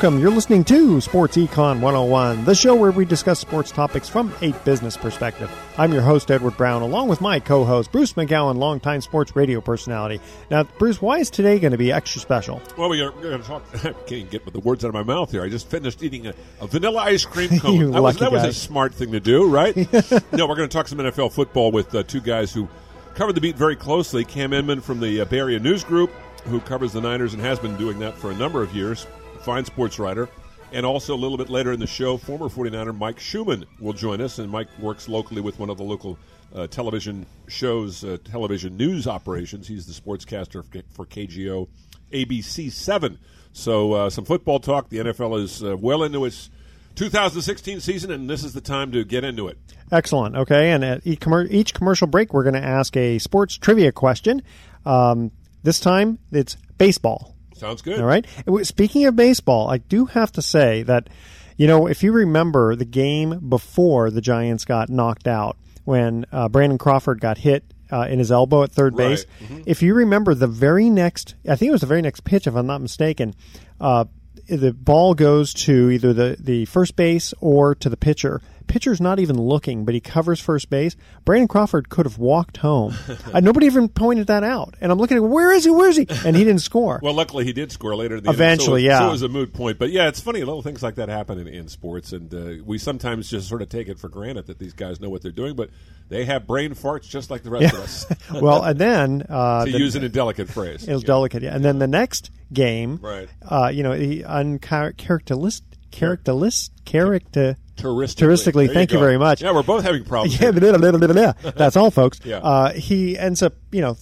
Welcome. You're listening to Sports Econ 101, the show where we discuss sports topics from a business perspective. I'm your host, Edward Brown, along with my co host, Bruce McGowan, longtime sports radio personality. Now, Bruce, why is today going to be extra special? Well, we're going to talk. I can't get the words out of my mouth here. I just finished eating a, a vanilla ice cream cone. You that was, that was a smart thing to do, right? no, we're going to talk some NFL football with uh, two guys who cover the beat very closely. Cam Inman from the uh, Bay Area News Group, who covers the Niners and has been doing that for a number of years, fine sports writer. And also a little bit later in the show, former 49er Mike Shumann will join us. And Mike works locally with one of the local uh, television shows, uh, television news operations. He's the sportscaster for, KGO ABC 7. So uh, some football talk. The NFL is uh, well into its 2016 season, and this is the time to get into it. Excellent. Okay. And at each commercial break, we're going to ask a sports trivia question. Um, this time, it's baseball. Sounds good. All right. Speaking of baseball, I do have to say that, you know, if you remember the game before the Giants got knocked out, when uh, Brandon Crawford got hit uh, in his elbow at third Right. base, Mhm. if you remember the very next, I think it was the very next pitch, if I'm not mistaken, uh, the ball goes to either the, the first base or to the pitcher. Pitcher's not even looking, but he covers first base. Brandon Crawford could have walked home. uh, nobody even pointed that out. And I'm looking at, where is he? Where is he? And he didn't score. Well, luckily he did score later. In the Eventually, inning, so, yeah. So it was a moot point, but yeah, it's funny. Little things like that happen in, in sports, and uh, we sometimes just sort of take it for granted that these guys know what they're doing, but they have brain farts just like the rest of us. well, and then uh, to the- use an indelicate phrase, it was Yeah. delicate. Yeah. And then the next game, Right. uh, you know, he uncharacteristic, characteristic, character, Touristically. touristically. There Thank you, go. very much. Yeah, we're both having problems. Yeah, blah, blah, blah, that's all, folks. Yeah. Uh, he ends up, you know,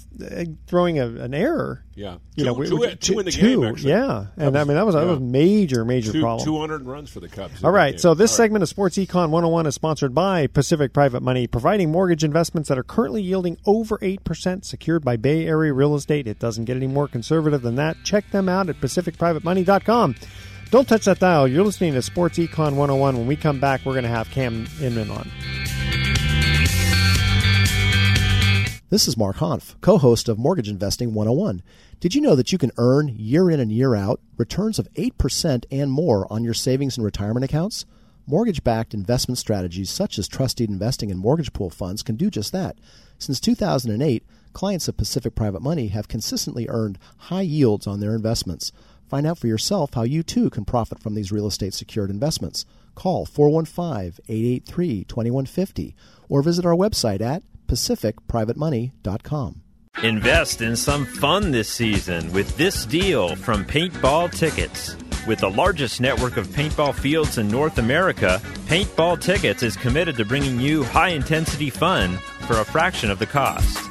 throwing a, an error. Yeah. You know, Two- we- two- we- two in the two, game, actually. Yeah, and I mean that was that was a major, major Two, problem. 200 runs for the Cubs. All right, so this All right. segment of Sports Econ 101 is sponsored by Pacific Private Money, providing mortgage investments that are currently yielding over 8% secured by Bay Area real estate. It doesn't get any more conservative than that. Check them out at pacificprivatemoney.com. Don't touch that dial. You're listening to Sports Econ 101. When we come back, we're going to have Cam Inman on. This is Mark Hanf, co host of Mortgage Investing 101. Did you know that you can earn year in and year out returns of 8% and more on your savings and retirement accounts? Mortgage backed investment strategies such as trusted investing and mortgage pool funds can do just that. Since 2008, clients of Pacific Private Money have consistently earned high yields on their investments. Find out for yourself how you too can profit from these real estate secured investments. Call 415 883 2150 or visit our website at pacificprivatemoney.com. Invest in some fun this season with this deal from Paintball Tickets. With the largest network of paintball fields in North America, Paintball Tickets is committed to bringing you high intensity fun for a fraction of the cost.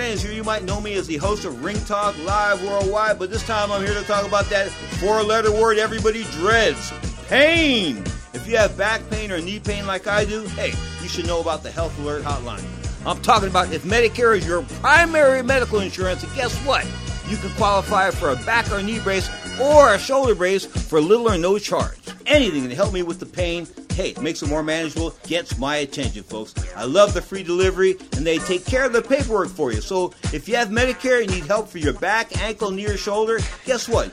Pedro Fernandez here. You might know me as the host of Ring Talk Live Worldwide, but this time I'm here to talk about that four letter word everybody dreads pain. If you have back pain or knee pain like I do, hey, you should know about the Health Alert Hotline. I'm talking about if Medicare is your primary medical insurance, and guess what? You can qualify for a back or knee brace or a shoulder brace for little or no charge. Anything to help me with the pain hey, makes it more manageable, gets my attention, folks. I love the free delivery, and they take care of the paperwork for you. So if you have Medicare and need help for your back, ankle, knee, or shoulder, guess what?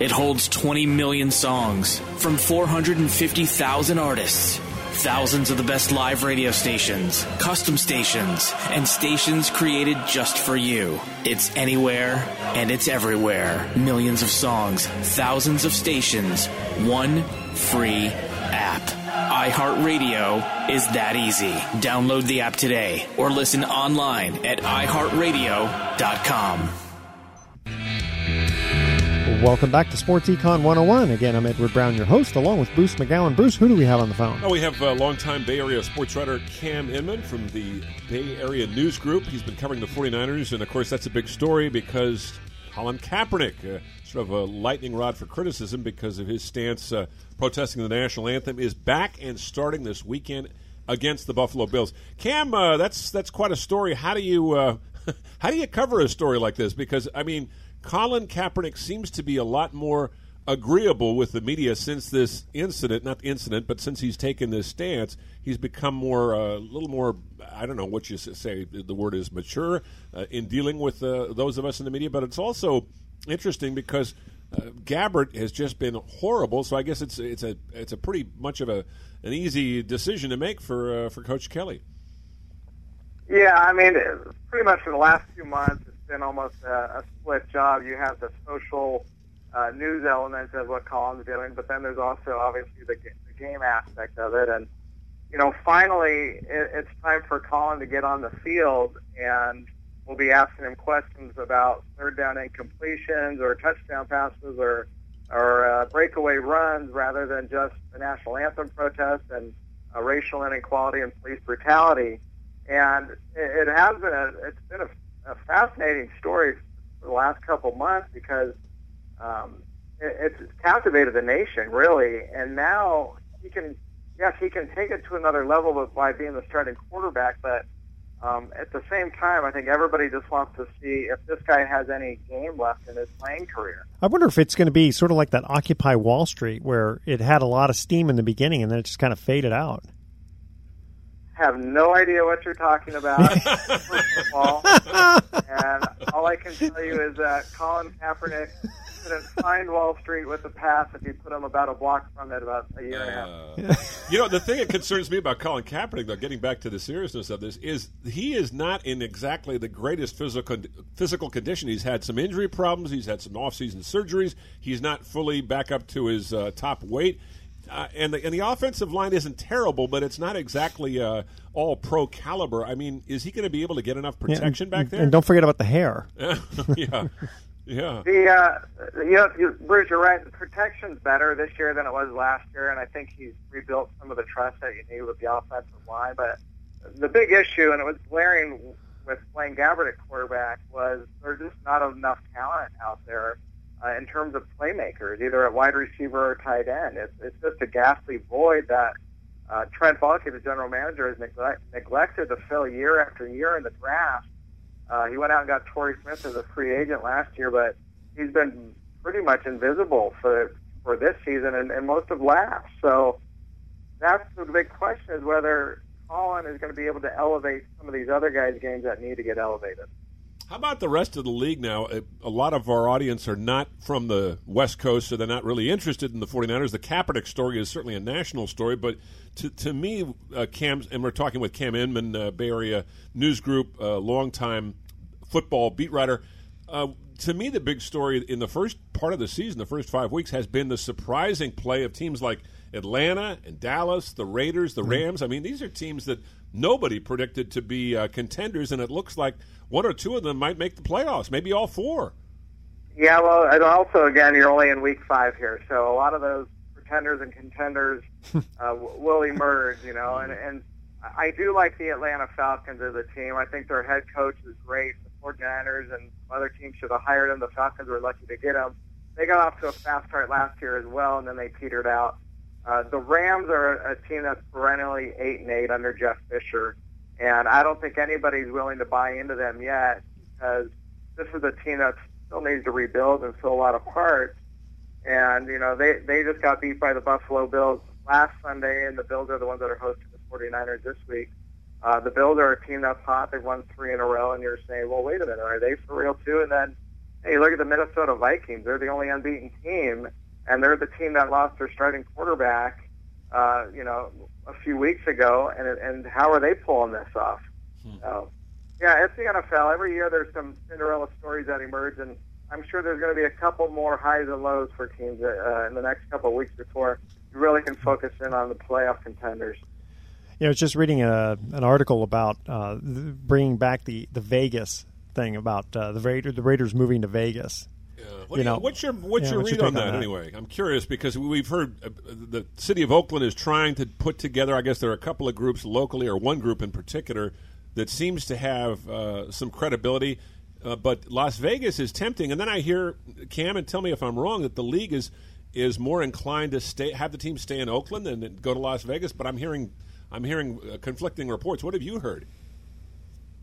it holds 20 million songs from 450,000 artists. Thousands of the best live radio stations, custom stations, and stations created just for you. It's anywhere and it's everywhere. Millions of songs, thousands of stations, one free app. iHeartRadio is that easy. Download the app today or listen online at iHeartRadio.com. Welcome back to Sports Econ 101. Again, I'm Edward Brown, your host, along with Bruce McGowan. Bruce, who do we have on the phone? Oh, we have uh, longtime Bay Area sports writer Cam Inman from the Bay Area News Group. He's been covering the 49ers, and of course, that's a big story because Colin Kaepernick, uh, sort of a lightning rod for criticism because of his stance uh, protesting the national anthem, is back and starting this weekend against the Buffalo Bills. Cam, uh, that's that's quite a story. How do you uh, how do you cover a story like this? Because I mean Colin Kaepernick seems to be a lot more agreeable with the media since this incident, not incident, but since he's taken this stance, he's become more, a uh, little more, I don't know what you say, the word is mature uh, in dealing with uh, those of us in the media, but it's also interesting because uh, Gabbert has just been horrible, so I guess it's it's a it's a pretty much of a an easy decision to make for uh, for Coach Kelly. Yeah, I mean, pretty much for the last few months, been almost a, a split job. You have the social uh, news element of what Colin's doing, but then there's also obviously the, the game aspect of it. And you know, finally, it, it's time for Colin to get on the field, and we'll be asking him questions about third down incompletions or touchdown passes or or uh, breakaway runs rather than just the national anthem protest and uh, racial inequality and police brutality. And it has been a it's been a a fascinating story for the last couple months because um, it, it's captivated the nation really, and now he can yes he can take it to another level by being the starting quarterback, but um, at the same time, I think everybody just wants to see if this guy has any game left in his playing career. I wonder if it's going to be sort of like that Occupy Wall Street, where it had a lot of steam in the beginning and then it just kind of faded out have no idea what you're talking about, first of all. and all I can tell you is that Colin Kaepernick couldn't find Wall Street with a pass if you put him about a block from it about a year uh, and a half. you know, the thing that concerns me about Colin Kaepernick, though, getting back to the seriousness of this, is he is not in exactly the greatest physical physical condition. He's had some injury problems. He's had some off-season surgeries. He's not fully back up to his uh, top weight uh, and the and the offensive line isn't terrible, but it's not exactly uh, all pro caliber. I mean, is he going to be able to get enough protection yeah, and, back there? And don't forget about the hair. yeah. Yeah. The uh, you know, you, Bruce, you're right. The protection's better this year than it was last year, and I think he's rebuilt some of the trust that you need with the offensive line. But the big issue, and it was glaring with playing Gabbert at quarterback, was there's just not enough talent out there uh, in terms of playmakers, either at wide receiver or tight end. It's, it's just a ghastly void that uh, Trent Baalke, the general manager, has neglect, neglected to fill year after year in the draft. Uh, he went out and got Torrey Smith as a free agent last year, but he's been pretty much invisible for for this season and, and most of last. So that's the big question: is whether Colin is going to be able to elevate some of these other guys' games that need to get elevated. How about the rest of the league now? A- lot of our audience are not from the West Coast, so they're not really interested in the 49ers. The Kaepernick story is certainly a national story, but to, to me, uh, Cam, and we're talking with Cam Inman, uh, Bay Area News Group, uh, longtime football beat writer. Uh, to me, the big story in the first part of the season, the first five weeks, has been the surprising play of teams like Atlanta and Dallas, the Raiders, the Rams. I mean, these are teams that nobody predicted to be uh, contenders, and it looks like one or two of them might make the playoffs, maybe all four. Yeah, well, and also again, you're only in week five here, so a lot of those pretenders and contenders uh, will emerge. You know, and and I do like the Atlanta Falcons as a team. I think their head coach is great. The 49ers and other teams should have hired him. The Falcons were lucky to get him. They got off to a fast start last year as well, and then they petered out. Uh, the Rams are a team that's perennially eight and eight under Jeff Fisher, and I don't think anybody's willing to buy into them yet because this is a team that still needs to rebuild and fill a lot of parts. And you know they they just got beat by the Buffalo Bills last Sunday, and the Bills are the ones that are hosting the 49ers this week. Uh, the Bills are a team that's hot. They've won three in a row, and you're saying, well, wait a minute, are they for real too? And then, hey, look at the Minnesota Vikings. They're the only unbeaten team, and they're the team that lost their starting quarterback, uh, you know, a few weeks ago. And and how are they pulling this off? So, yeah, it's the NFL. Every year there's some Cinderella stories that emerge, and I'm sure there's going to be a couple more highs and lows for teams uh, in the next couple of weeks before you really can focus in on the playoff contenders. You know, I was just reading a, an article about uh, bringing back the, the Vegas thing about uh, the Raiders, the Raiders moving to Vegas. What You do you- know, what's your what's yeah, your what's read your on that, on that? anyway? I'm curious because we've heard uh, the city of Oakland is trying to put together. I guess there are a couple of groups locally, or one group in particular, that seems to have uh, some credibility. Uh, but Las Vegas is tempting, and then I hear Cam and tell me if I'm wrong that the league is is more inclined to stay have the team stay in Oakland than go to Las Vegas. But I'm hearing I'm hearing uh, conflicting reports. What have you heard?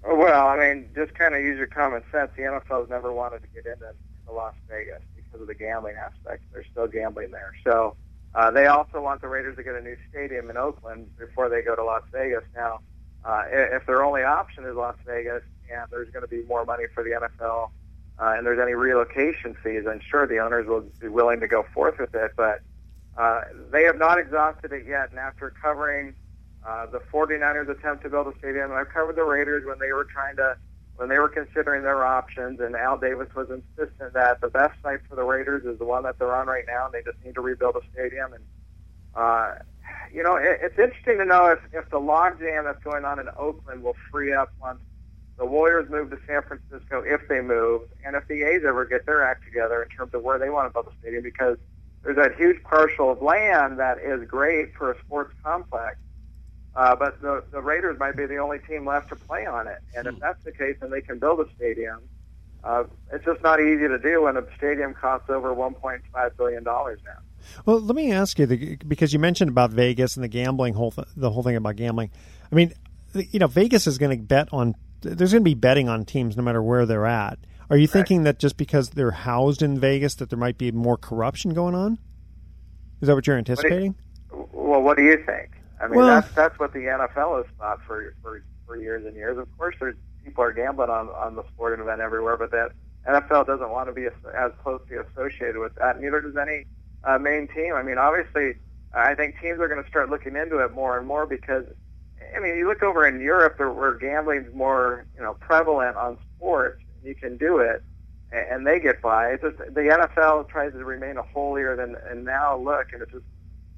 Well, I mean, just kind of use your common sense. The NFL's never wanted to get into to Las Vegas because of the gambling aspect. They're still gambling there. So uh, they also want the Raiders to get a new stadium in Oakland before they go to Las Vegas. Now, uh, if their only option is Las Vegas and there's going to be more money for the NFL uh, and there's any relocation fees, I'm sure the owners will be willing to go forth with it. But uh, they have not exhausted it yet. And after covering uh, the 49ers attempt to build a stadium. I've covered the Raiders when they were trying to, when they were considering their options, and Al Davis was insistent that the best site for the Raiders is the one that they're on right now, and they just need to rebuild a stadium. And uh, you know, it, it's interesting to know if if the logjam that's going on in Oakland will free up once the Warriors move to San Francisco, if they move, and if the A's ever get their act together in terms of where they want to build a stadium, because there's that huge parcel of land that is great for a sports complex. Uh, but the, the Raiders might be the only team left to play on it. And if that's the case, then they can build a stadium. Uh, it's just not easy to do when a stadium costs over $1.5 billion now. Well, let me ask you the, because you mentioned about Vegas and the gambling whole th- the whole thing about gambling. I mean, you know, Vegas is going to bet on. There's going to be betting on teams no matter where they're at. Are you thinking that just because they're housed in Vegas that there might be more corruption going on? Is that what you're anticipating? Well, what do you think? I mean, Well- that's that's what the NFL has thought for for for years and years. Of course, there's people are gambling on on the sporting event everywhere, but that NFL doesn't want to be as, as closely associated with that. Neither does any uh, main team. I mean, obviously, I think teams are going to start looking into it more and more because, I mean, you look over in Europe there- where gambling's more you know prevalent on sports. You can do it, a- and they get by. It's just the NFL tries to remain a holier than, and now look, and it's just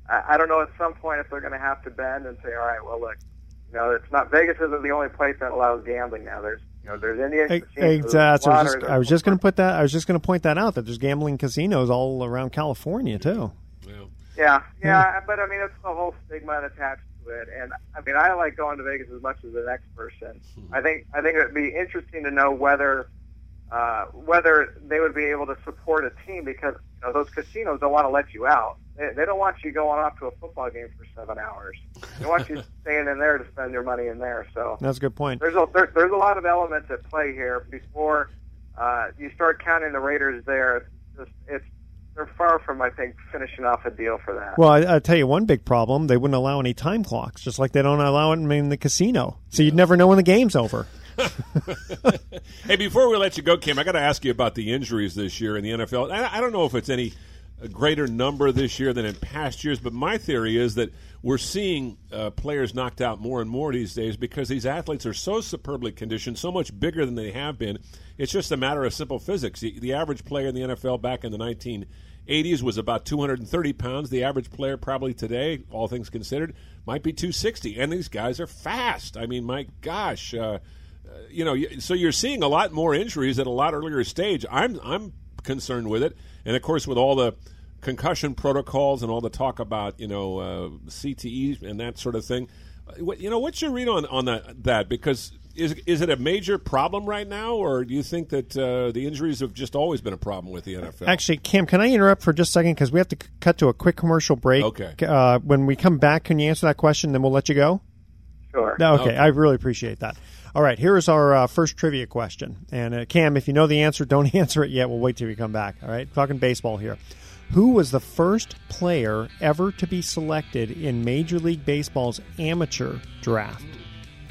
I, I don't know at some point if they're going to have to bend and say, all right, well, look, you know, it's not Vegas isn't the only place that allows gambling now. There's you know, there's Indian Ex- casinos, Exactly. there's I was just, I was just going to put that. I was just going to point that out that there's gambling casinos all around California too. Yeah, yeah, but I mean, it's the whole stigma attached to it, and I mean, I like going to Vegas as much as the next person. I think I think it'd be interesting to know whether uh, whether they would be able to support a team because you know, those casinos don't want to let you out. They, they don't want you going off to a football game for seven hours. They want you staying in there to spend your money in there. So That's a good point. there's a there, there's a lot of elements at play here before uh, you start counting the Raiders there. It's it's they're far from I think finishing off a deal for that. Well, I, I tell you one big problem: they wouldn't allow any time clocks, just like they don't allow it in the casino. So you'd never know when the game's over. Hey, before we let you go, Kim, I got to ask you about the injuries this year in the NFL. I, I don't know if it's any a greater number this year than in past years, but my theory is that we're seeing uh, players knocked out more and more these days because these athletes are so superbly conditioned, so much bigger than they have been. It's just a matter of simple physics. The, the average player in the NFL back in the 1980s was about 230 pounds. The average player probably today, all things considered, might be 260. And these guys are fast. I mean, my gosh. Uh, you know, so you're seeing a lot more injuries at a lot earlier stage. I'm I'm concerned with it, and of course with all the concussion protocols and all the talk about you know uh, CTE and that sort of thing. What, you know, what's your read on on that? That because is is it a major problem right now, or do you think that uh, the injuries have just always been a problem with the NFL? Actually, Cam, can I interrupt for just a second because we have to c- cut to a quick commercial break. Okay. Uh, when we come back, can you answer that question? Then we'll let you go. Sure. Okay, Okay. I really appreciate that. All right, here is our uh, first trivia question. And uh, Cam, if you know the answer, don't answer it yet. We'll wait till we come back. All right, talking baseball here. Who was the first player ever to be selected in Major League Baseball's amateur draft?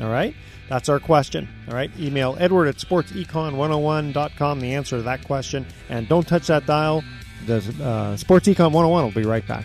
All right, that's our question. All right, email Edward at sportsecon101.com the answer to that question. And don't touch that dial. The uh, Sports Econ 101 will be right back.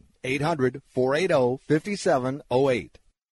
800 480 5708.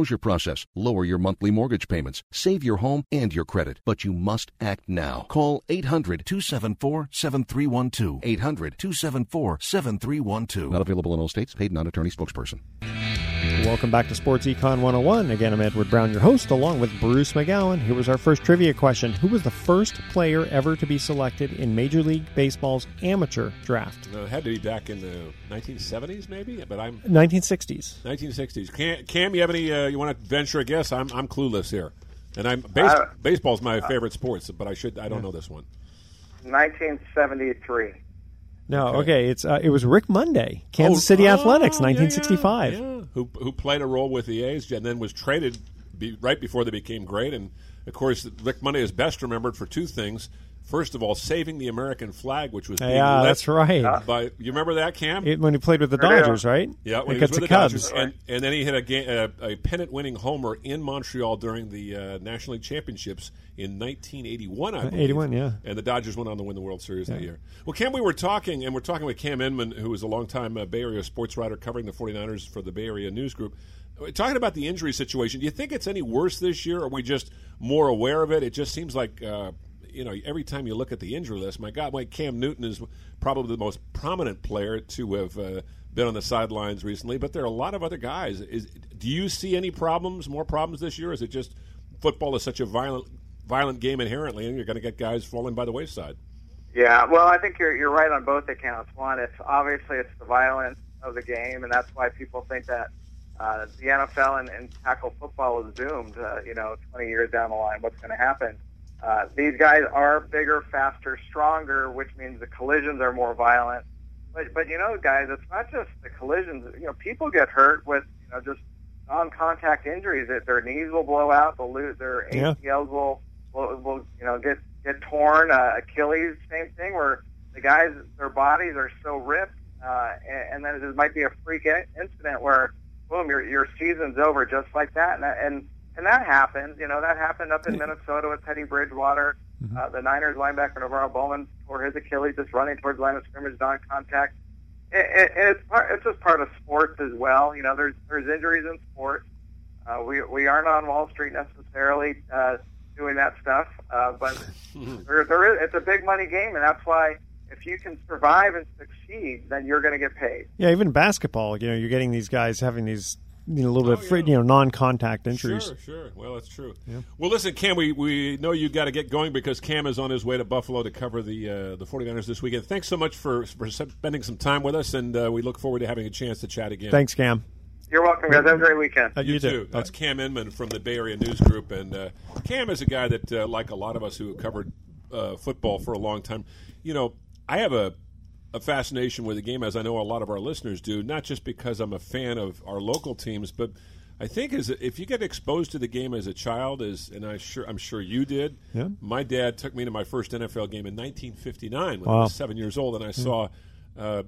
foreclosure process, lower your monthly mortgage payments, save your home and your credit. But you must act now. Call 800 274 7312. 800 274 7312. Not available in all states. Paid non attorney spokesperson. Welcome back to Sports Econ 101. Again, I'm Edward Brown, your host, along with Bruce McGowan. Here was our first trivia question Who was the first player ever to be selected in Major League Baseball's amateur draft? Uh, it had to be back in the 1970s, maybe, but I'm 1960s. 1960s. Cam, Cam you have any? Uh, you want to venture a guess? I'm I'm clueless here, and I'm base, Uh, baseball's my favorite sports, but I should I don't know this one. 1973. No, okay, it's uh, it was Rick Monday, Kansas City Oh, Athletics, yeah, yeah, 1965. yeah. Who who played a role with the A's and then was traded be, right before they became great. And of course, Rick Monday is best remembered for two things. First of all, saving the American flag, which was being Yeah, lit that's right. By you remember that, Cam? It- when he played with the Sure do. Dodgers, right? Yeah, when he against was with the the, Cubs. Dodgers, and, and then he hit a, ga- a, a pennant-winning homer in Montreal during the uh, National League Championships in 1981. I believe. 81, yeah. And the Dodgers went on to win the World Series that year. Well, Cam, we were talking, and we're talking with Cam Inman, who is a longtime uh, Bay Area sports writer covering the 49ers for the Bay Area News Group. Talking about the injury situation, do you think it's any worse this year? Or are we just more aware of it? It just seems like. Uh, you know, every time you look at the injury list, my God, like Cam Newton is probably the most prominent player to have uh, been on the sidelines recently. But there are a lot of other guys. Is, do you see any problems, more problems this year? Is it just football is such a violent, violent game inherently, and you're going to get guys falling by the wayside? Yeah, well, I think you're you're right on both accounts. One, it's obviously it's the violence of the game, and that's why people think that uh, the NFL and, and tackle football is doomed. Uh, you know, 20 years down the line, what's going to happen? Uh, these guys are bigger, faster, stronger, which means the collisions are more violent. But but you know, guys, it's not just the collisions. You know, people get hurt with you know just non-contact injuries. That their knees will blow out, they'll lose their Yeah. ACLs will will, will you know get get torn. Uh, Achilles, same thing, where the guys their bodies are so ripped, uh, and, and then it might be a freak incident where boom, your your season's over just like that, and and and that happened. You know, that happened up in Minnesota with Teddy Bridgewater. Uh, the Niners linebacker NaVorro Bowman tore his Achilles just running towards the line of scrimmage, non-contact. It, it, it's part, it's just part of sports as well. You know, there's there's injuries in sports. Uh, we we aren't on Wall Street necessarily uh, doing that stuff, uh, but there, there is, it's a big money game, and that's why if you can survive and succeed, then you're going to get paid. Yeah, even basketball, you know, you're getting these guys having these you know, a little Oh, bit, fr- you know, non-contact injuries. Sure, sure. Well, that's true. Well, listen, Cam, we, we know you got to get going because Cam is on his way to Buffalo to cover the uh, the 49ers this weekend. Thanks so much for, for spending some time with us, and uh, we look forward to having a chance to chat again. Thanks, Cam. You're welcome, guys. Have a great weekend. Uh, You, you too. too. That's Cam Inman from the Bay Area News Group, and uh, Cam is a guy that, uh, like a lot of us who have covered uh, football for a long time, you know, I have a a fascination with the game, as I know a lot of our listeners do. Not just because I'm a fan of our local teams, but I think as if you get exposed to the game as a child, as and I sure I'm sure you did. Yeah. My dad took me to my first NFL game in 1959 when I was seven years old, and I saw. Uh,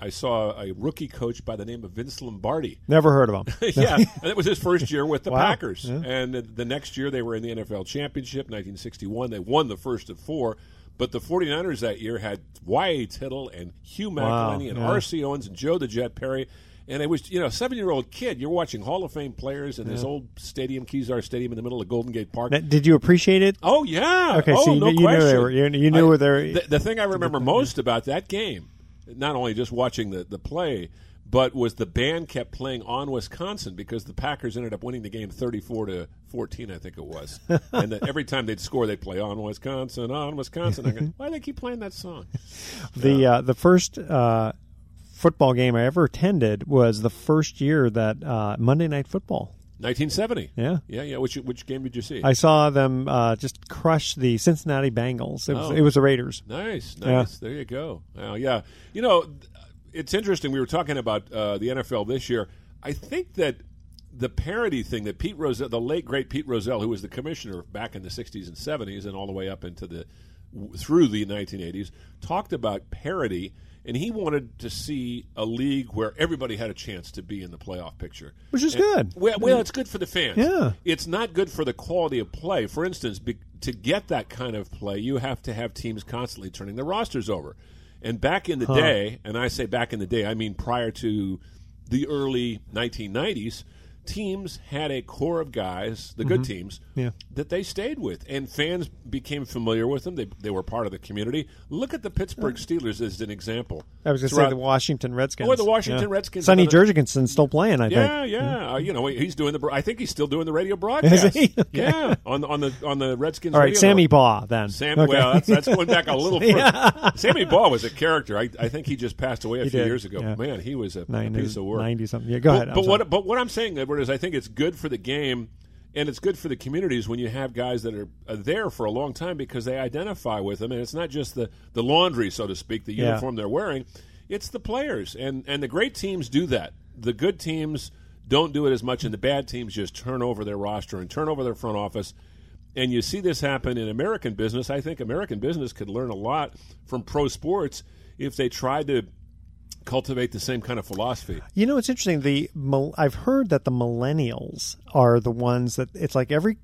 I saw a rookie coach by the name of Vince Lombardi. Never heard of him. yeah, and it was his first year with the Wow. Packers. Yeah. And the next year they were in the NFL Championship, 1961. They won the first of four. But the 49ers that year had Y.A. Tittle and Hugh Wow, and yeah. R.C. Owens and Joe the Jet Perry. And it was, you know, seven year old kid. You're watching Hall of Fame players in this old stadium, Kezar Stadium in the middle of Golden Gate Park. Did you appreciate it? Oh yeah. Okay, oh, so you, no knew- you knew they were you, you knew I- where they The, the thing I remember most about that game, not only just watching the, the play, but was the band kept playing on Wisconsin because the Packers ended up winning the game thirty four to fourteen, I think it was. and that every time they'd score, they'd play on Wisconsin, on Wisconsin. I go, why do they keep playing that song? The uh, the first uh, football game I ever attended was the first year that uh, Monday Night Football. 1970. Yeah. yeah, yeah. Which which game did you see? I saw them uh, just crush the Cincinnati Bengals. It was Oh. it was the Raiders. Nice, Yeah. nice. There you go. Well, yeah, you know, it's interesting. We were talking about uh, the NFL this year. I think that the parity thing that Pete Rozelle, the late great Pete Rozelle, who was the commissioner back in the '60s and '70s, and all the way up into the through the 1980s, talked about parity. And he wanted to see a league where everybody had a chance to be in the playoff picture, Which is And- good. Well, well, it's good for the fans. Yeah. It's not good for the quality of play. For instance, be, to get that kind of play, you have to have teams constantly turning their rosters over. And back in the Huh. day, and I say back in the day, I mean prior to the early 1990s, teams had a core of guys, the good Mhm. teams, Yeah. that they stayed with, and fans became familiar with them. They, they were part of the community. Look at the Pittsburgh Steelers as an example. I was going to say the Washington Redskins. Or the Washington Yeah. Redskins. Sonny Jurgensen's still playing. I yeah, think. yeah. Uh, you know, he's doing the. I think he's still doing the radio broadcast. Okay. Yeah, on on the on the Redskins. All right, Sammy. Baugh then. Sam, Okay. well, that's, that's going back a little further. Yeah. Sammy Baugh was a character. I, I think he just passed away a He few did, years ago. yeah. Man, he was a, a piece of work. 90 something. Yeah, go But- ahead. I'm But, sorry. what but what I'm saying, Edward, is I think it's good for the game. And it's good for the communities when you have guys that are, are there for a long time because they identify with them, and it's not just the, the laundry, so to speak, the Yeah. uniform they're wearing. It's the players, and and the great teams do that. The good teams don't do it as much, and the bad teams just turn over their roster and turn over their front office. And you see this happen in American business. I think American business could learn a lot from pro sports if they tried to cultivate the same kind of philosophy. You know, it's interesting. The I've heard that the millennials are the ones that it's like every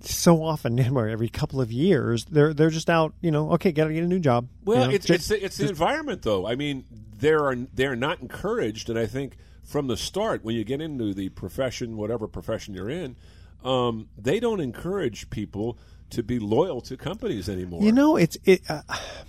so often, or every couple of years, they're they're just out. You know, okay, got to get a new job. Well, you know, it's just- it's the, it's the just- environment, though. I mean, there are they're not encouraged, and I think from the start, when you get into the profession, whatever profession you're in, um, they don't encourage people to be loyal to companies anymore. You know, it's it. Uh,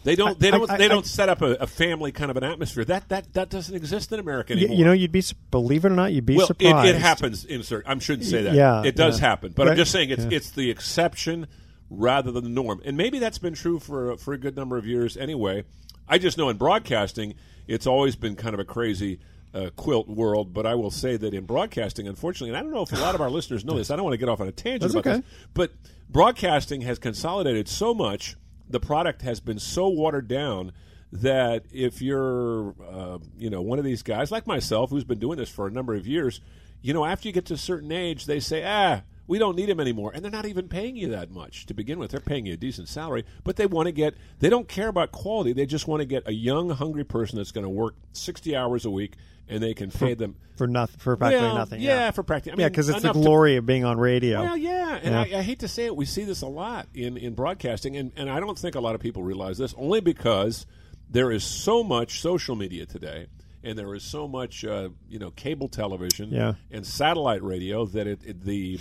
they don't. They don't. I- they don't set up a, a family kind of an atmosphere. That that that doesn't exist in America anymore. you know, you'd be believe it or not, you'd be well, it, surprised. it happens in certain. I shouldn't say that. Yeah, it does yeah. happen, but I'm just saying it's Yeah. it's the exception rather than the norm, and maybe that's been true for for a good number of years anyway. I just know in broadcasting, it's always been kind of a crazy. Uh, quilt world, but I will say that in broadcasting, unfortunately, and I don't know if a lot of our listeners know this. I don't want to get off on a tangent That's about okay. this, but broadcasting has consolidated so much. The product has been so watered down that if you're, uh, you know, one of these guys like myself who's been doing this for a number of years, you know, after you get to a certain age, they say, ah, we don't need him anymore, and they're not even paying you that much to begin with. They're paying you a decent salary, but they want to get. They don't care about quality. They just want to get a young, hungry person that's going to work sixty hours a week, and they can pay them for nothing for practically Well, nothing. yeah, for practically- I yeah, because it's the enough to- glory of being on radio. Well, yeah, and Yeah. I, I hate to say it, we see this a lot in, in broadcasting, and, and I don't think a lot of people realize this, only because there is so much social media today, and there is so much uh, you know cable television Yeah. and satellite radio that it, it, the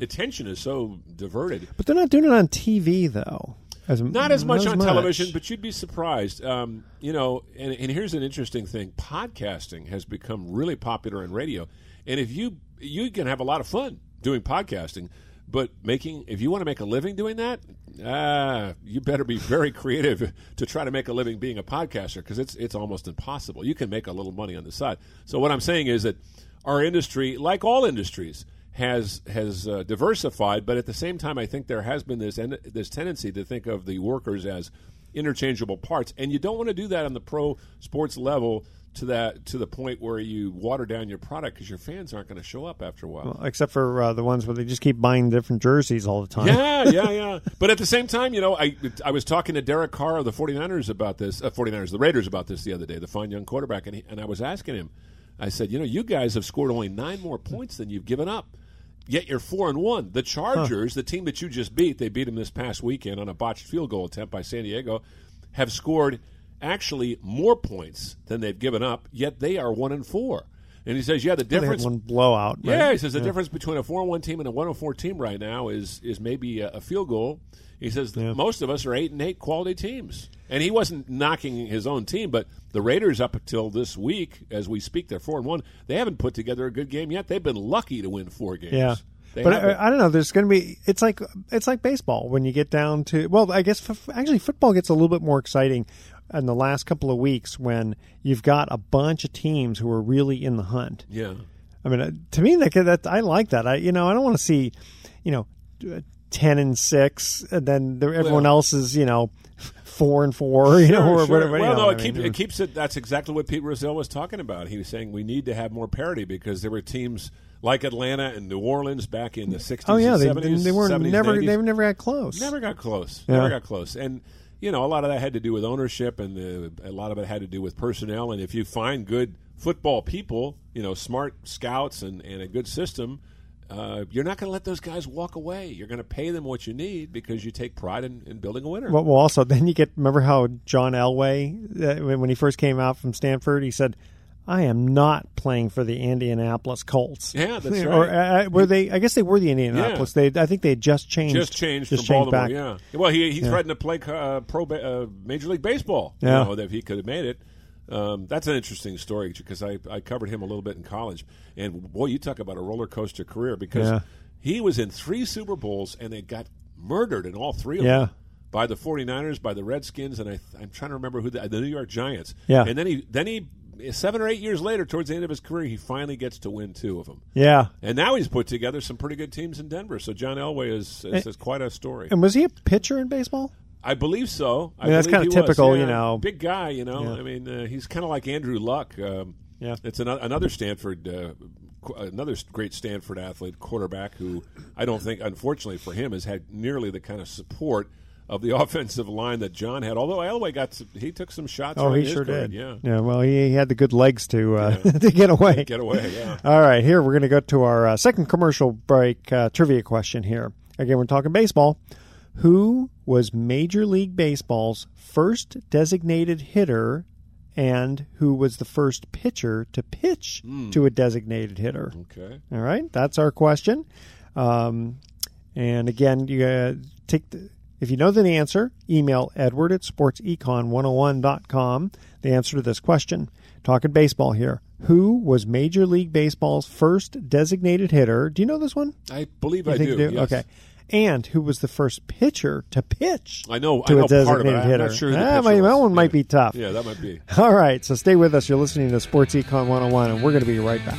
attention is so diverted. But they're not doing it on TV though. As, Not as much on television, but you'd be surprised. Um, you know, and, and here's an interesting thing: podcasting has become really popular in radio, and if you you can have a lot of fun doing podcasting, but making if you want to make a living doing that, ah, you better be very creative to try to make a living being a podcaster because it's it's almost impossible. You can make a little money on the side. So what I'm saying is that our industry, like all industries, has has uh, diversified, but at the same time, I think there has been this en- this tendency to think of the workers as interchangeable parts, and you don't want to do that on the pro sports level to that to the point where you water down your product because your fans aren't going to show up after a while. Well, except for uh, the ones where they just keep buying different jerseys all the time. Yeah, yeah, yeah. But at the same time, you know, I I was talking to Derek Carr of the 49ers about this, uh, 49ers, the Raiders about this the other day, the fine young quarterback, and, he, and I was asking him, I said, you know, you guys have scored only nine more points than you've given up. Yet you're four and one. The Chargers, the team that you just beat, they beat them this past weekend on a botched field goal attempt by San Diego, have scored actually more points than they've given up. Yet they are one and four. And he says, yeah, the They had difference. one blowout. right? Yeah, he says the Yeah. difference between a four and one team and a one and four team right now is is maybe a, a field goal. He says that most of us are eight and eight quality teams, and he wasn't knocking his own team, but the Raiders up until this week, as we speak, they're four and one. They haven't put together a good game yet. They've been lucky to win four games. Yeah. They but. I, I don't know. There's going to be. It's like it's like baseball when you get down to. Well, I guess f- actually football gets a little bit more exciting in the last couple of weeks when you've got a bunch of teams who are really in the hunt. yeah. I mean, uh, to me, that, that I like that. I you know I don't want to see, you know, ten and six, and then there, everyone Well- else is you know four and four. You know, or sure. whatever. you Well, know, no, it, keep, it keeps it. That's exactly what Pete Rozelle was talking about. He was saying we need to have more parity because there were teams like Atlanta and New Orleans back in the '60s. Oh yeah, and they 70s, they were 70s, never 90s. they never got close. Never got close. Yeah. Never got close. And you know, a lot of that had to do with ownership, and the, a lot of it had to do with personnel. And if you find good football people, you know, smart scouts, and, and a good system. Uh, you're not going to let those guys walk away. You're going to pay them what you need because you take pride in, in building a winner. Well, well, also then you get remember how John Elway uh, when he first came out from Stanford, he said, I am not playing for the Indianapolis Colts. Yeah, that's Or right. uh, were they? I guess they were the Indianapolis. They, I think they had just changed. Just changed just from changed Baltimore. back. Yeah. Well, he he Yeah. threatened to play uh, pro uh, Major League Baseball. Yeah. You know, if he could have made it. Um, that's an interesting story because I, I covered him a little bit in college, and boy, you talk about a roller coaster career because Yeah. he was in three Super Bowls and they got murdered in all three of Yeah. them by the 49ers, by the Redskins, and I, I'm trying to remember who the, the New York Giants. Yeah. and then he then he seven or eight years later, towards the end of his career, he finally gets to win two of them. Yeah. And now he's put together some pretty good teams in Denver. So John Elway is, is, is quite a story. And was he a pitcher in baseball? I believe so. I I mean, that's he was, typical, yeah. you know. Big guy, you know. Yeah. I mean, uh, he's kind of like Andrew Luck. Um, Yeah. It's another, another Stanford, uh, qu- another great Stanford athlete, quarterback, who I don't think, unfortunately for him, has had nearly the kind of support of the offensive line that John had. Although Elway got, some, he took some shots. Oh, he sure career. did. Yeah. Yeah. Well, he, he had the good legs to uh, to get away. Get away, yeah. All right. Here we're going to go to our uh, second commercial break uh, trivia question. Here again, we're talking baseball. Who was Major League Baseball's first designated hitter, and who was the first pitcher to pitch to a designated hitter? Okay. All right, that's our question. Um, and again, you uh, take the, if you know the answer, email Edward at sportsecon101.com the answer to this question. Talking baseball here. Who was Major League Baseball's first designated hitter? Do you know this one? I believe You I think do. you yes. Okay. And who was the first pitcher to pitch I know. to I know a designated part of it. I'm hitter? sure who the that, pitcher might- that one might be tough. Yeah, that might be. All right, so stay with us. You're listening to Sports Econ 101, and we're going to be right back.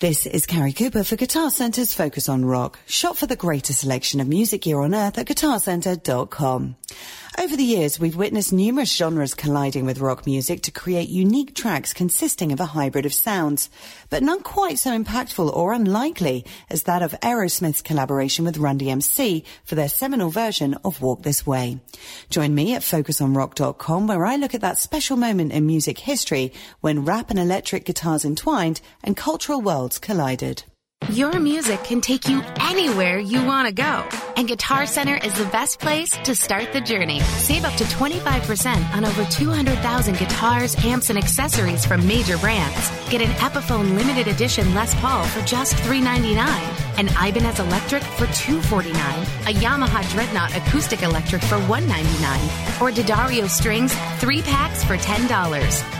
This is Carrie Cooper for Guitar Center's Focus on Rock. Shop for the greatest selection of music gear on earth at guitarcenter.com. Over the years, we've witnessed numerous genres colliding with rock music to create unique tracks consisting of a hybrid of sounds, but none quite so impactful or unlikely as that of Aerosmith's collaboration with Run DMC for their seminal version of Walk This Way. Join me at focusonrock.com where I look at that special moment in music history when rap and electric guitars entwined and cultural worlds collided. Your music can take you anywhere you want to go. And Guitar Center is the best place to start the journey. Save up to 25% on over 200,000 guitars, amps, and accessories from major brands. Get an Epiphone limited edition Les Paul for just $399, an Ibanez Electric for 249, a Yamaha Dreadnought Acoustic Electric for 199, or D'Addario Strings 3 packs for $10.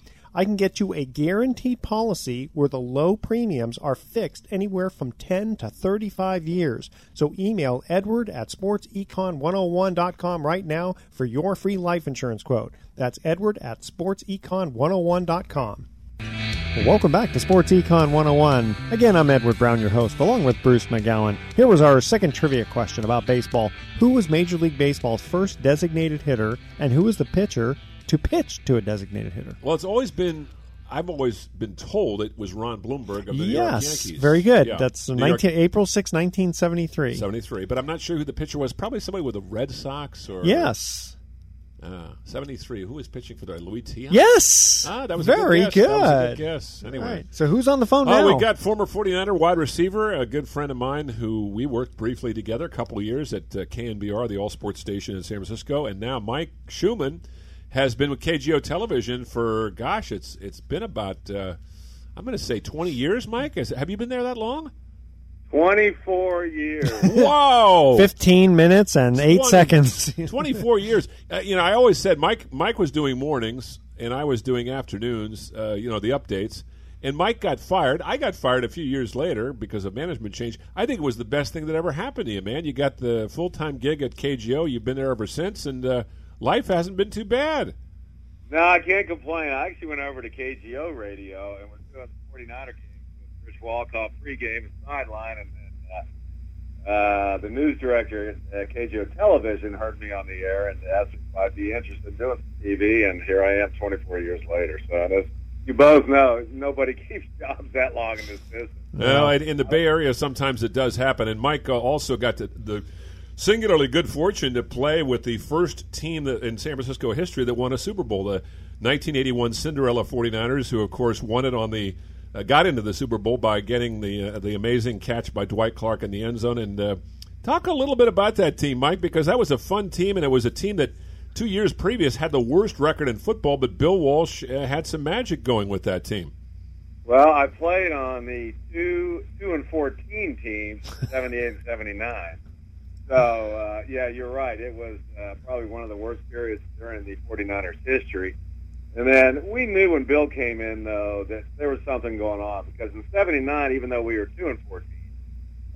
I can get you a guaranteed policy where the low premiums are fixed anywhere from 10 to 35 years. So email edward at sportsecon101.com right now for your free life insurance quote. That's edward at sportsecon101.com. Well, welcome back to Sports Econ 101. Again, I'm Edward Brown, your host, along with Bruce McGowan. Here was our second trivia question about baseball. Who was Major League Baseball's first designated hitter, and who was the pitcher to pitch to a designated hitter? Well, it's always been. I've always been told it was Ron Blomberg of the New York yes, Yankees. very good. Yeah. That's New 19, York- April 6, 1973. 73. But I'm not sure who the pitcher was. Probably somebody with the Red Sox or Yes. Uh, 73. Who was pitching for the Luis Tiant? Yes. Ah, that was Very a good. That good. guess. Anyway. Right. So who's on the phone Oh, now? we got former 49er wide receiver, a good friend of mine who we worked briefly together a couple of years at uh, KNBR, the all sports station in San Francisco, and now Mike Shumann has been with KGO Television for gosh, it's it's been about uh, I'm going to say 20 years. Mike, Is, have you been there that long? 24 years. Whoa! 15 minutes and 8 20 seconds. 24 years. Uh, you know, I always said Mike Mike was doing mornings and I was doing afternoons, uh, you know, the updates. And Mike got fired. I got fired a few years later because of management change. I think it was the best thing that ever happened to you, man. You got the full time gig at KGO. You've been there ever since, and uh, life hasn't been too bad. no, I can't complain. I actually went over to KGO radio and was doing the 49er game with Rich Walcoff pregame and sideline, and then uh, uh, the news director at KGO Television heard me on the air and asked if I'd be interested in doing TV, and here I am 24 years later. So you both know, nobody keeps jobs that long in this business. Well, in in the Bay Area, sometimes it does happen. And Mike uh, also got the, the singularly good fortune to play with the first team that, in San Francisco history that won a Super Bowl, the 1981 Cinderella 49ers, who, of course, won it on the uh, got into the Super Bowl by getting the uh, the amazing catch by Dwight Clark in the end zone. And uh, talk a little bit about that team, Mike, because that was a fun team, and it was a team that two years previous had the worst record in football, but Bill Walsh uh, had some magic going with that team. Well, I played on the two two and fourteen teams, seventy eight and seventy nine. So uh, yeah, you're right. It was uh, probably one of the worst periods during the 49ers history. And then we knew when Bill came in though that there was something going on because in '79, even though we were two and fourteen,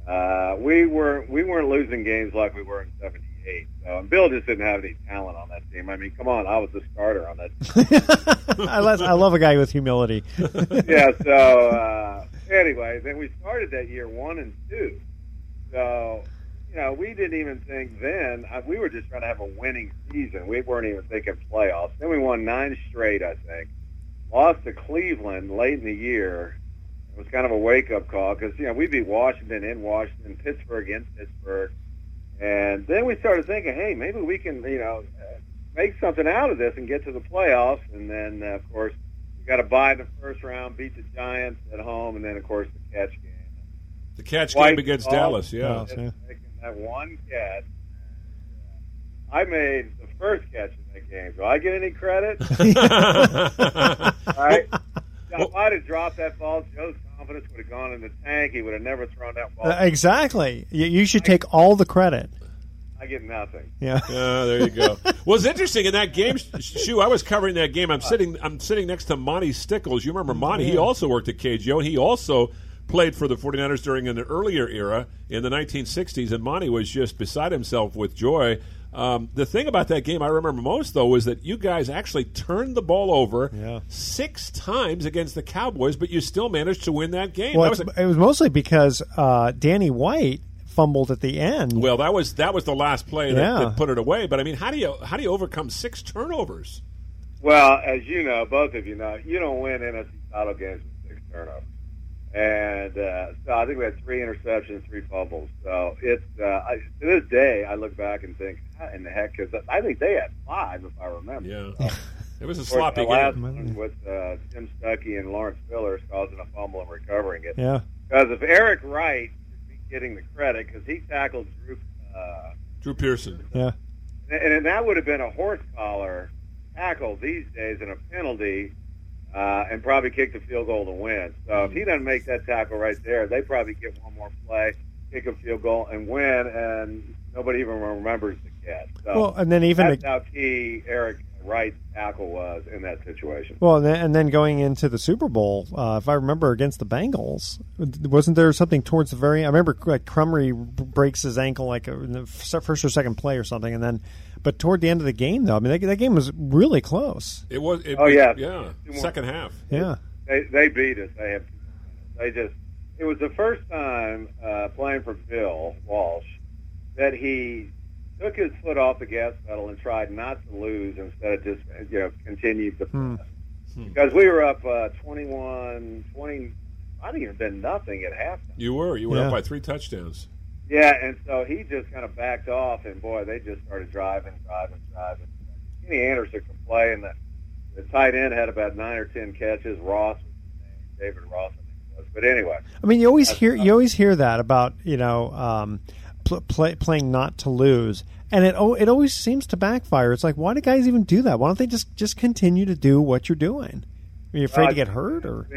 uh, we weren't we weren't losing games like we were in '78. So and Bill just didn't have any talent on that team. I mean, come on, I was the starter on that. team. I, love, I love a guy with humility. yeah. So uh, anyway, then we started that year one and two. So you know, we didn't even think then. Uh, we were just trying to have a winning season. We weren't even thinking playoffs. Then we won nine straight, I think. Lost to Cleveland late in the year. It was kind of a wake up call because you know we beat Washington in Washington, Pittsburgh in Pittsburgh, and then we started thinking, hey, maybe we can you know uh, make something out of this and get to the playoffs. And then uh, of course we got to buy the first round, beat the Giants at home, and then of course the catch game. The catch White game against. Dallas, yeah. Dallas, yeah. Making that one catch. I made the first catch in that game. Do I get any credit? All right. If I'd have dropped that ball, Joe's confidence would have gone in the tank. He would have never thrown that ball. Uh, exactly. You, you should take all the credit. I get nothing. Yeah. Uh, there you go. well, it's interesting in that game. Shoo, I was covering that game. I'm sitting. I'm sitting next to Monty Stickles. You remember Monty? He also worked at KGO. and He also played for the 49ers during an earlier era in the 1960s, and Monty was just beside himself with joy. Um, the thing about that game I remember most, though, was that you guys actually turned the ball over Yeah. six times against the Cowboys, but you still managed to win that game. Well, That was a- it was mostly because uh, Danny White fumbled at the end. well, that was that was the last play that, Yeah. that put it away. But I mean, how do you how do you overcome six turnovers? Well, as you know, both of you know, you don't win NFC title games with six turnovers. And uh, so I think we had three interceptions, three fumbles. So it's uh, I, to this day, I look back and think, how in the heck? Because I think they had five, if I remember. Yeah. It was a course, sloppy game. with uh, Jim Stuckey and Lawrence Pillers causing a fumble and recovering it. Yeah. Because if Eric Wright should be getting the credit, because he tackled Drew, uh, Drew Pearson. Yeah. And, and that would have been a horse collar tackle these days and a penalty, uh, and probably kick the field goal to win. So if he doesn't make that tackle right there, they probably get one more play, kick a field goal, and win, and nobody even remembers the catch. So Well, and then even that's how key Eric Wright's tackle was in that situation. Well, and then, and then going into the Super Bowl, uh, if I remember against the Bengals, wasn't there something towards the very? I remember like Crumry breaks his ankle like in the first or second play or something, and then, but toward the end of the game, though, I mean that, that game was really close. It was. It, Oh, yeah. yeah. Second half. Yeah. They they beat us. They have. They just. It was the first time uh, playing for Bill Walsh that he took his foot off the gas pedal and tried not to lose instead of just you know continued to Hmm. because we were up uh, 21, 20. I think it had been nothing at halftime. You were. You were Yeah. up by three touchdowns. Yeah, and so he just kind of backed off, and boy, they just started driving, driving, driving. Kenny Anderson could play, and the, the tight end had about nine or ten catches. Ross was his name, David Ross, I think it was. But anyway, I mean, you always hear you always hear that about you know um, pl- play, playing not to lose, and it it always seems to backfire. It's like, why do guys even do that? Why don't they just just continue to do what you're doing? Are you afraid Uh, to get hurt or?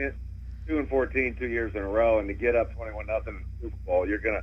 two and 14 two years in a row, and to get up twenty-one nothing in the Super Bowl, you're gonna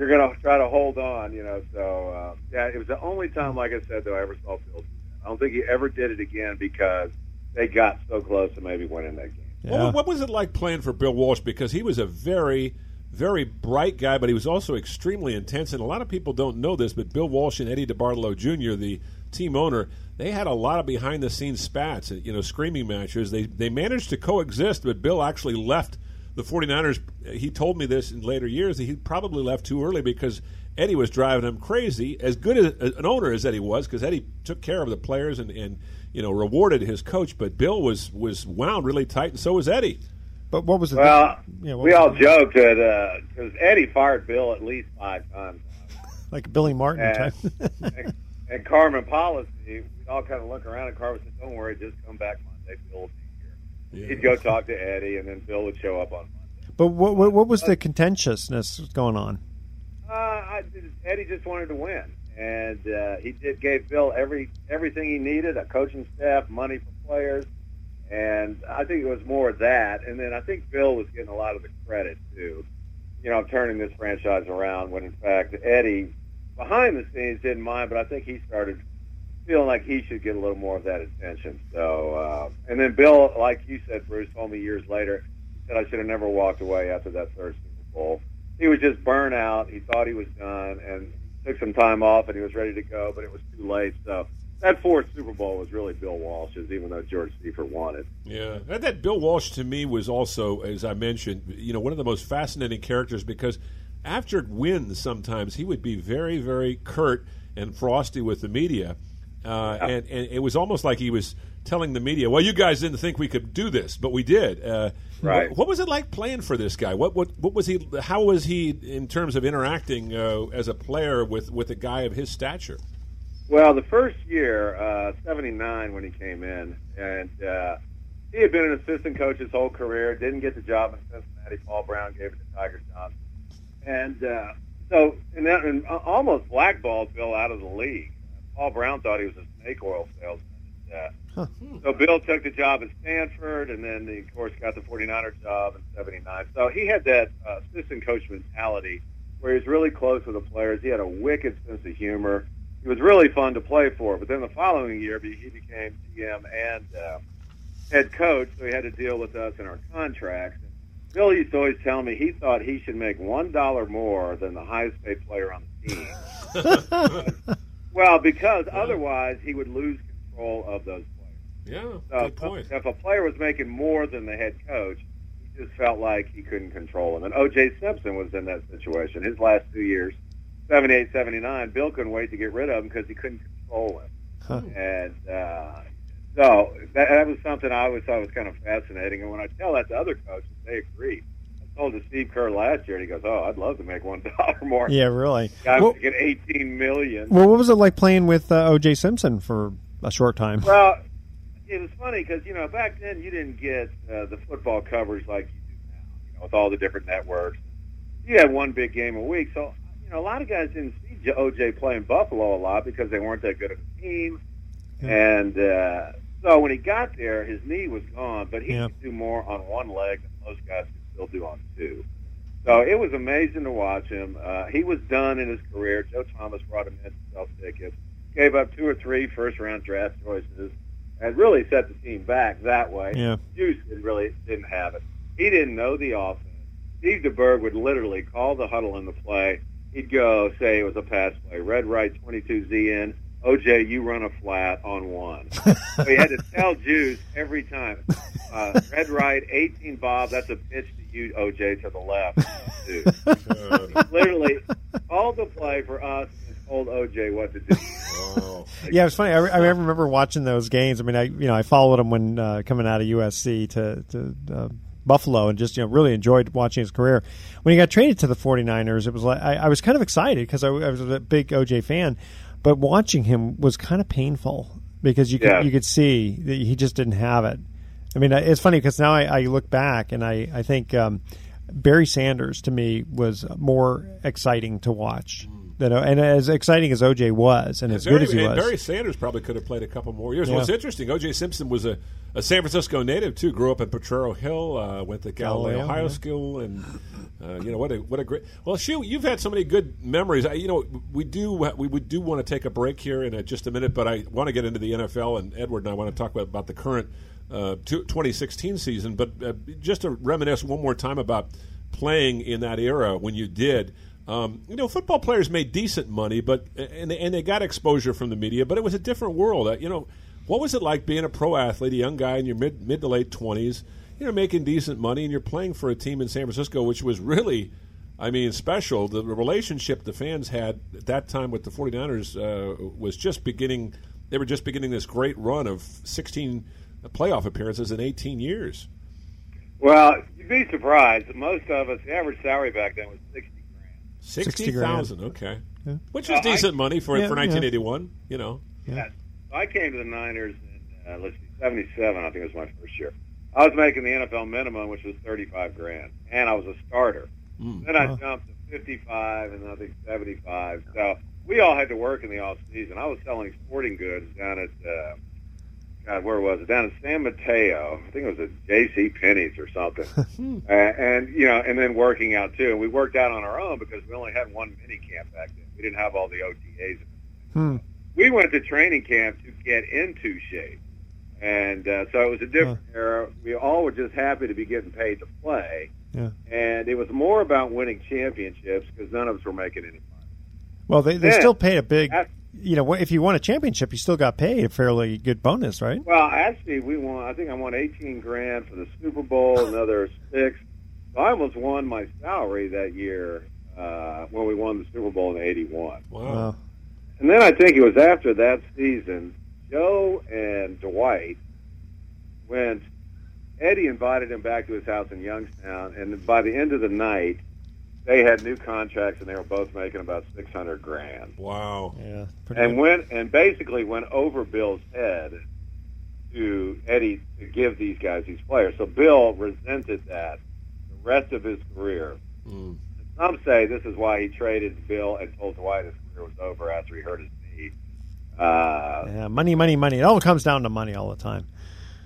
you're gonna try to hold on, you know. So uh, yeah, it was the only time, like I said, though, I ever saw Bill. I don't think he ever did it again because they got so close to maybe winning that game. What, what was it like playing for Bill Walsh? Because he was a very, very bright guy, but he was also extremely intense. And a lot of people don't know this, but Bill Walsh and Eddie DeBartolo Jr., the team owner, they had a lot of behind the scenes spats, you know, screaming matches. They they managed to coexist, but Bill actually left the 49ers. He told me this in later years that he probably left too early because Eddie was driving him crazy. As good as uh, an owner as Eddie was, because Eddie took care of the players and, and you know rewarded his coach, but Bill was was wound really tight, and so was Eddie. But what was it? Well, yeah, what we all it? joked that uh, because Eddie fired Bill at least five times, like Billy Martin and, type. and, and Carmen Policy, we'd all kind of look around, and Carmen said, "Don't worry, just come back Monday. Bill will be here." He'd go talk to Eddie, and then Bill would show up on but what, what what was the contentiousness going on? Uh, I, Eddie just wanted to win, and uh, he did gave Bill every everything he needed: a coaching staff, money for players, and I think it was more of that. And then I think Bill was getting a lot of the credit too, you know, turning this franchise around. When in fact Eddie, behind the scenes, didn't mind, but I think he started feeling like he should get a little more of that attention. So, uh, and then Bill, like you said, Bruce told me years later, that I should have never walked away after that third Super Bowl he was just burnt out. He thought he was done, and took some time off, and he was ready to go, but it was too late. So that fourth Super Bowl was really Bill Walsh's, even though George Seifert won it. Yeah, that, that Bill Walsh to me was also, as I mentioned, you know, one of the most fascinating characters because after wins, sometimes he would be very, very curt and frosty with the media, uh, and and it was almost like he was telling the media, "Well, you guys didn't think we could do this, but we did." Uh, Right. What, what was it like playing for this guy? What what what was he? How was he in terms of interacting uh, as a player with with a guy of his stature? Well, the first year, uh, '79, when he came in, and uh, he had been an assistant coach his whole career. Didn't get the job in Cincinnati. Paul Brown gave it to Tiger Johnson, and uh, so and that and uh, almost blackballed Bill out of the league. Paul Brown thought he was a snake oil salesman. And, uh, So Bill took the job at Stanford, and then, he, of course, got the 49er job in '79. So he had that uh, assistant coach mentality where he was really close with the players. He had a wicked sense of humor. He was really fun to play for. But then the following year, he became GM and uh, head coach, so he had to deal with us in our contracts. And Bill used to always tell me he thought he should make one dollar more than the highest paid player on the team. well, because otherwise he would lose control of those players. Yeah, so good point. if a player was making more than the head coach, he just felt like he couldn't control him. And O.J. Simpson was in that situation. His last two years, 78, 79, Bill couldn't wait to get rid of him because he couldn't control him. And uh, so that, that was something I always thought was kind of fascinating. And when I tell that to other coaches, they agree. I told to Steve Kerr last year, and he goes, "Oh, I'd love to make one dollar more." Yeah, really. Guy Well- making eighteen million. Well, what was it like playing with uh, O.J. Simpson for a short time? Well, it was funny because you know back then you didn't get uh, the football coverage like you do now. You know, with all the different networks, you had one big game a week. So you know, a lot of guys didn't see OJ play in Buffalo a lot because they weren't that good of a team. And uh, so when he got there, his knee was gone, but he Yeah. could do more on one leg than most guys could still do on two. So it was amazing to watch him. Uh, he was done in his career. Joe Thomas brought him in to sell tickets, gave up two or three first round draft choices, and really set the team back that way. Yeah. Juice didn't really didn't have it. He didn't know the offense. Steve DeBerg would literally call the huddle in the play. He'd go say it was a pass play. Red right, 22Z in. OJ, you run a flat on one. so he had to tell Juice every time. Uh, red right, 18 Bob. That's a pitch to you, OJ, to the left. Dude. Literally called the play for us and told OJ what to do. Yeah, it was funny. I, I remember watching those games. I mean, I you know I followed him when uh, coming out of USC to to uh, Buffalo, and just you know really enjoyed watching his career. When he got traded to the 49ers, it was like I, I was kind of excited because I, I was a big OJ fan, but watching him was kind of painful because you could Yeah. you could see that he just didn't have it. I mean, it's funny because now I, I look back and I I think um, Barry Sanders to me was more exciting to watch. Than, and as exciting as OJ was, and as Barry, good as he was, Barry Sanders probably could have played a couple more years. Yeah. Well, it's interesting. O.J. Simpson was a, a San Francisco native too. Grew up in Potrero Hill. Uh, went to Galileo, Galileo, High yeah. School, and uh, you know what a what a great. Well, shoot, you've had so many good memories. I, you know, we do we would do want to take a break here in uh, just a minute, but I want to get into the NFL, and Edward and I want to talk about, about the current uh, 2016 season. But uh, just to reminisce one more time about playing in that era when you did. Um, you know, football players made decent money, but and they, and they got exposure from the media, but it was a different world. Uh, you know, what was it like being a pro athlete, a young guy in your mid mid to late twenties? You know, making decent money, and you're playing for a team in San Francisco, which was really, I mean, special. The, the relationship the fans had at that time with the 49ers uh, was just beginning. They were just beginning this great run of 16 playoff appearances in 18 years. Well, you'd be surprised. Most of us, the average salary back then was 60 grand. Sixty thousand, okay, Yeah. which Uh, is I- decent money for Yeah, for yeah. 1981. You know, Yeah. So I came to the Niners in uh, let's see, '77. I think it was my first year. I was making the NFL minimum, which was 35 grand, and I was a starter. Mm. Then I Wow. jumped to 55, and I think 75. So we all had to work in the off season. I was selling sporting goods down at uh, God, where was it? Down in San Mateo. I think it was at J.C. Penney's or something. uh, and you know, and then working out too. And we worked out on our own because we only had one mini camp back then. We didn't have all the OTAs Hmm. we went to training camp to get into shape. And uh, so it was a different era. We all were just happy to be getting paid to play. Yeah. And it was more about winning championships because none of us were making any money. Well, they, they Yeah. still paid a big. That's- You know, if you won a championship, you still got paid a fairly good bonus, right? Well, actually, we won. I think I won eighteen grand for the Super Bowl, another six. So I almost won my salary that year uh, when we won the Super Bowl in '81. Wow. And then I think it was after that season, Joe and Dwight went. Eddie invited him back to his house in Youngstown, and by the end of the night, they had new contracts, and they were both making about six hundred grand. Wow. Yeah. And went and basically went over Bill's head to Eddie to give these guys these players. So Bill resented that the rest of his career. Mm. Some say this is why he traded Bill and told Dwight his career was over after he hurt his knee. Uh, Yeah, money, money, money. It all comes down to money all the time.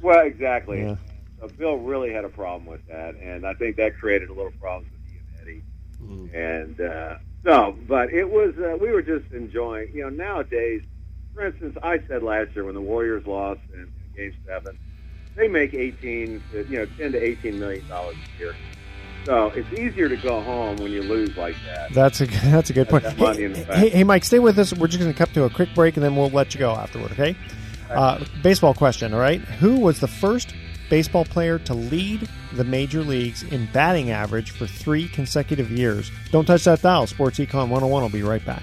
well, exactly. Yeah. So Bill really had a problem with that, and I think that created a little problems with he and Eddie. And uh, no, but it was uh, we were just enjoying. You know, nowadays, for instance, I said last year when the Warriors lost in, Game Seven, they make eighteen, to, you know, ten to eighteen million dollars a year. So it's easier to go home when you lose like that. That's a that's a good point. Hey, in the bank. hey, hey, Mike, stay with us. We're just going to cut to a quick break, and then we'll let you go afterward. Okay? Uh, baseball question. All right. Who was the first baseball player to lead the major leagues in batting average for three consecutive years? Don't touch that dial. Sports Econ 101 will be right back.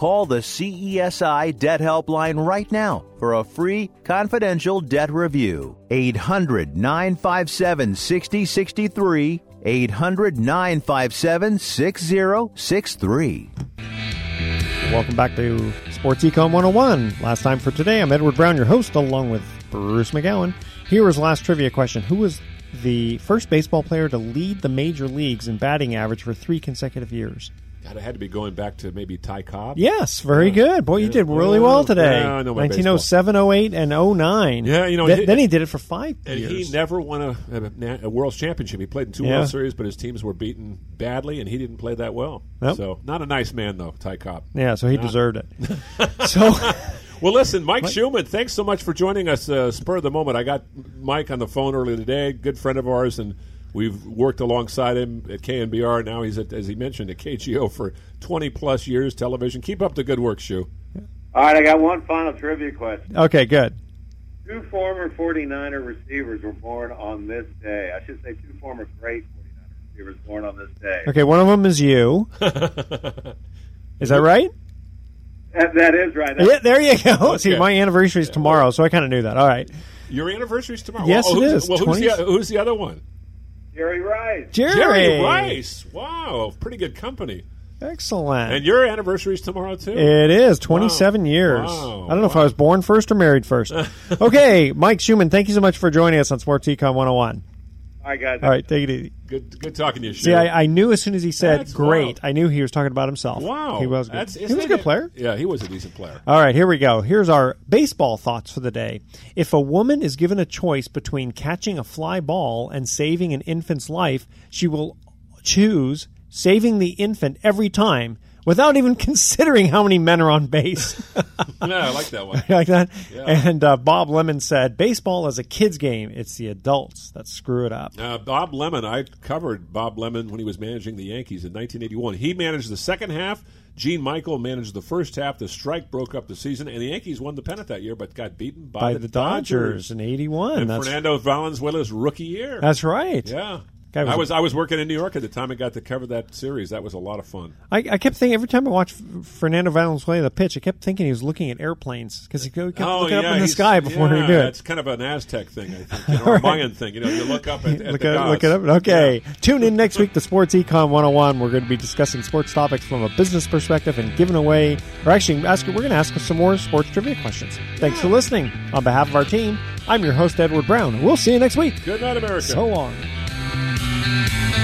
Call the CESI Debt Helpline right now for a free confidential debt review. 800 957 6063. 800 957 6063. Welcome back to Sports Econ 101. Last time for today, I'm Edward Brown, your host, along with Bruce McGowan. Here is last trivia question Who was the first baseball player to lead the major leagues in batting average for three consecutive years? God, I had to be going back to maybe Ty Cobb. Yes, very Yeah. good. Boy, you did really well today. Yeah, I know my 1907, 08, and 09. Yeah, you know, Th- he- then he did it for five And years. he never won a, a, a World Championship. He played in two Yeah. World Series, but his teams were beaten badly, and he didn't play that well. Nope. So, not a nice man, though, Ty Cobb. yeah, so he Not- deserved it. so, Well, listen, Mike Mike- Shumann, thanks so much for joining us. Uh, spur of the moment, I got Mike on the phone earlier today. Good friend of ours, and we've worked alongside him at KNBR. Now he's at, as he mentioned, at KGO for twenty plus years television. Keep up the good work, Shu. All right, I got one final trivia question. okay, good. Two former 49er receivers were born on this day. I should say two former great 49er receivers born on this day. Okay, one of them is you. is that right? That, that is right. Yeah, there you go. See, my anniversary is tomorrow, so I kind of knew that. All right. Your anniversary is tomorrow. Yes, well, it who's, is. Well, who's the, who's the other one? Jerry Rice. Jerry. Rice. Wow, pretty good company. Excellent. And your anniversary is tomorrow too. It is 27 years. Wow. I don't know if I was born first or married first. okay, Mike Shumann, thank you so much for joining us on Sports Econ 101. All right, guys. All right, take it easy. Good, good talking to you. Shu. See, I, I knew as soon as he said That's great, wild. I knew he was talking about himself. Wow, He was good. That's- he was a it- good player. Yeah, he was a decent player. All right, here we go. Here's our baseball thoughts for the day. If a woman is given a choice between catching a fly ball and saving an infant's life, she will choose saving the infant every time, without even considering how many men are on base. yeah, I like that one. You like that? Yeah. And uh, Bob Lemon said, "Baseball is a kid's game. It's the adults that screw it up." Uh, Bob Lemon, I covered Bob Lemon when he was managing the Yankees in 1981. He managed the second half. Gene Michael managed the first half. The strike broke up the season, and the Yankees won the pennant that year, but got beaten by, By the Dodgers in '81. And That's Fernando Valenzuela's rookie year. That's right. Yeah. Guy was I a- was I was working in New York at the time. I got to cover that series. That was a lot of fun. I, I kept thinking every time I watched Fernando Valenzuela the pitch, I kept thinking he was looking at airplanes because he kept oh looking yeah, up in the sky before yeah, he do it. It's kind of an Aztec thing, I think, you know, or a Mayan thing. You know, you look up at, at look, gods. look it up. Okay. Tune in next week to Sports Econ 101. We're going to be discussing sports topics from a business perspective and giving away, or actually, ask, we're going to ask some more sports trivia questions. Thanks for listening. On behalf of our team, I'm your host, Edward Brown. We'll see you next week. Good night, America. So long. Bye.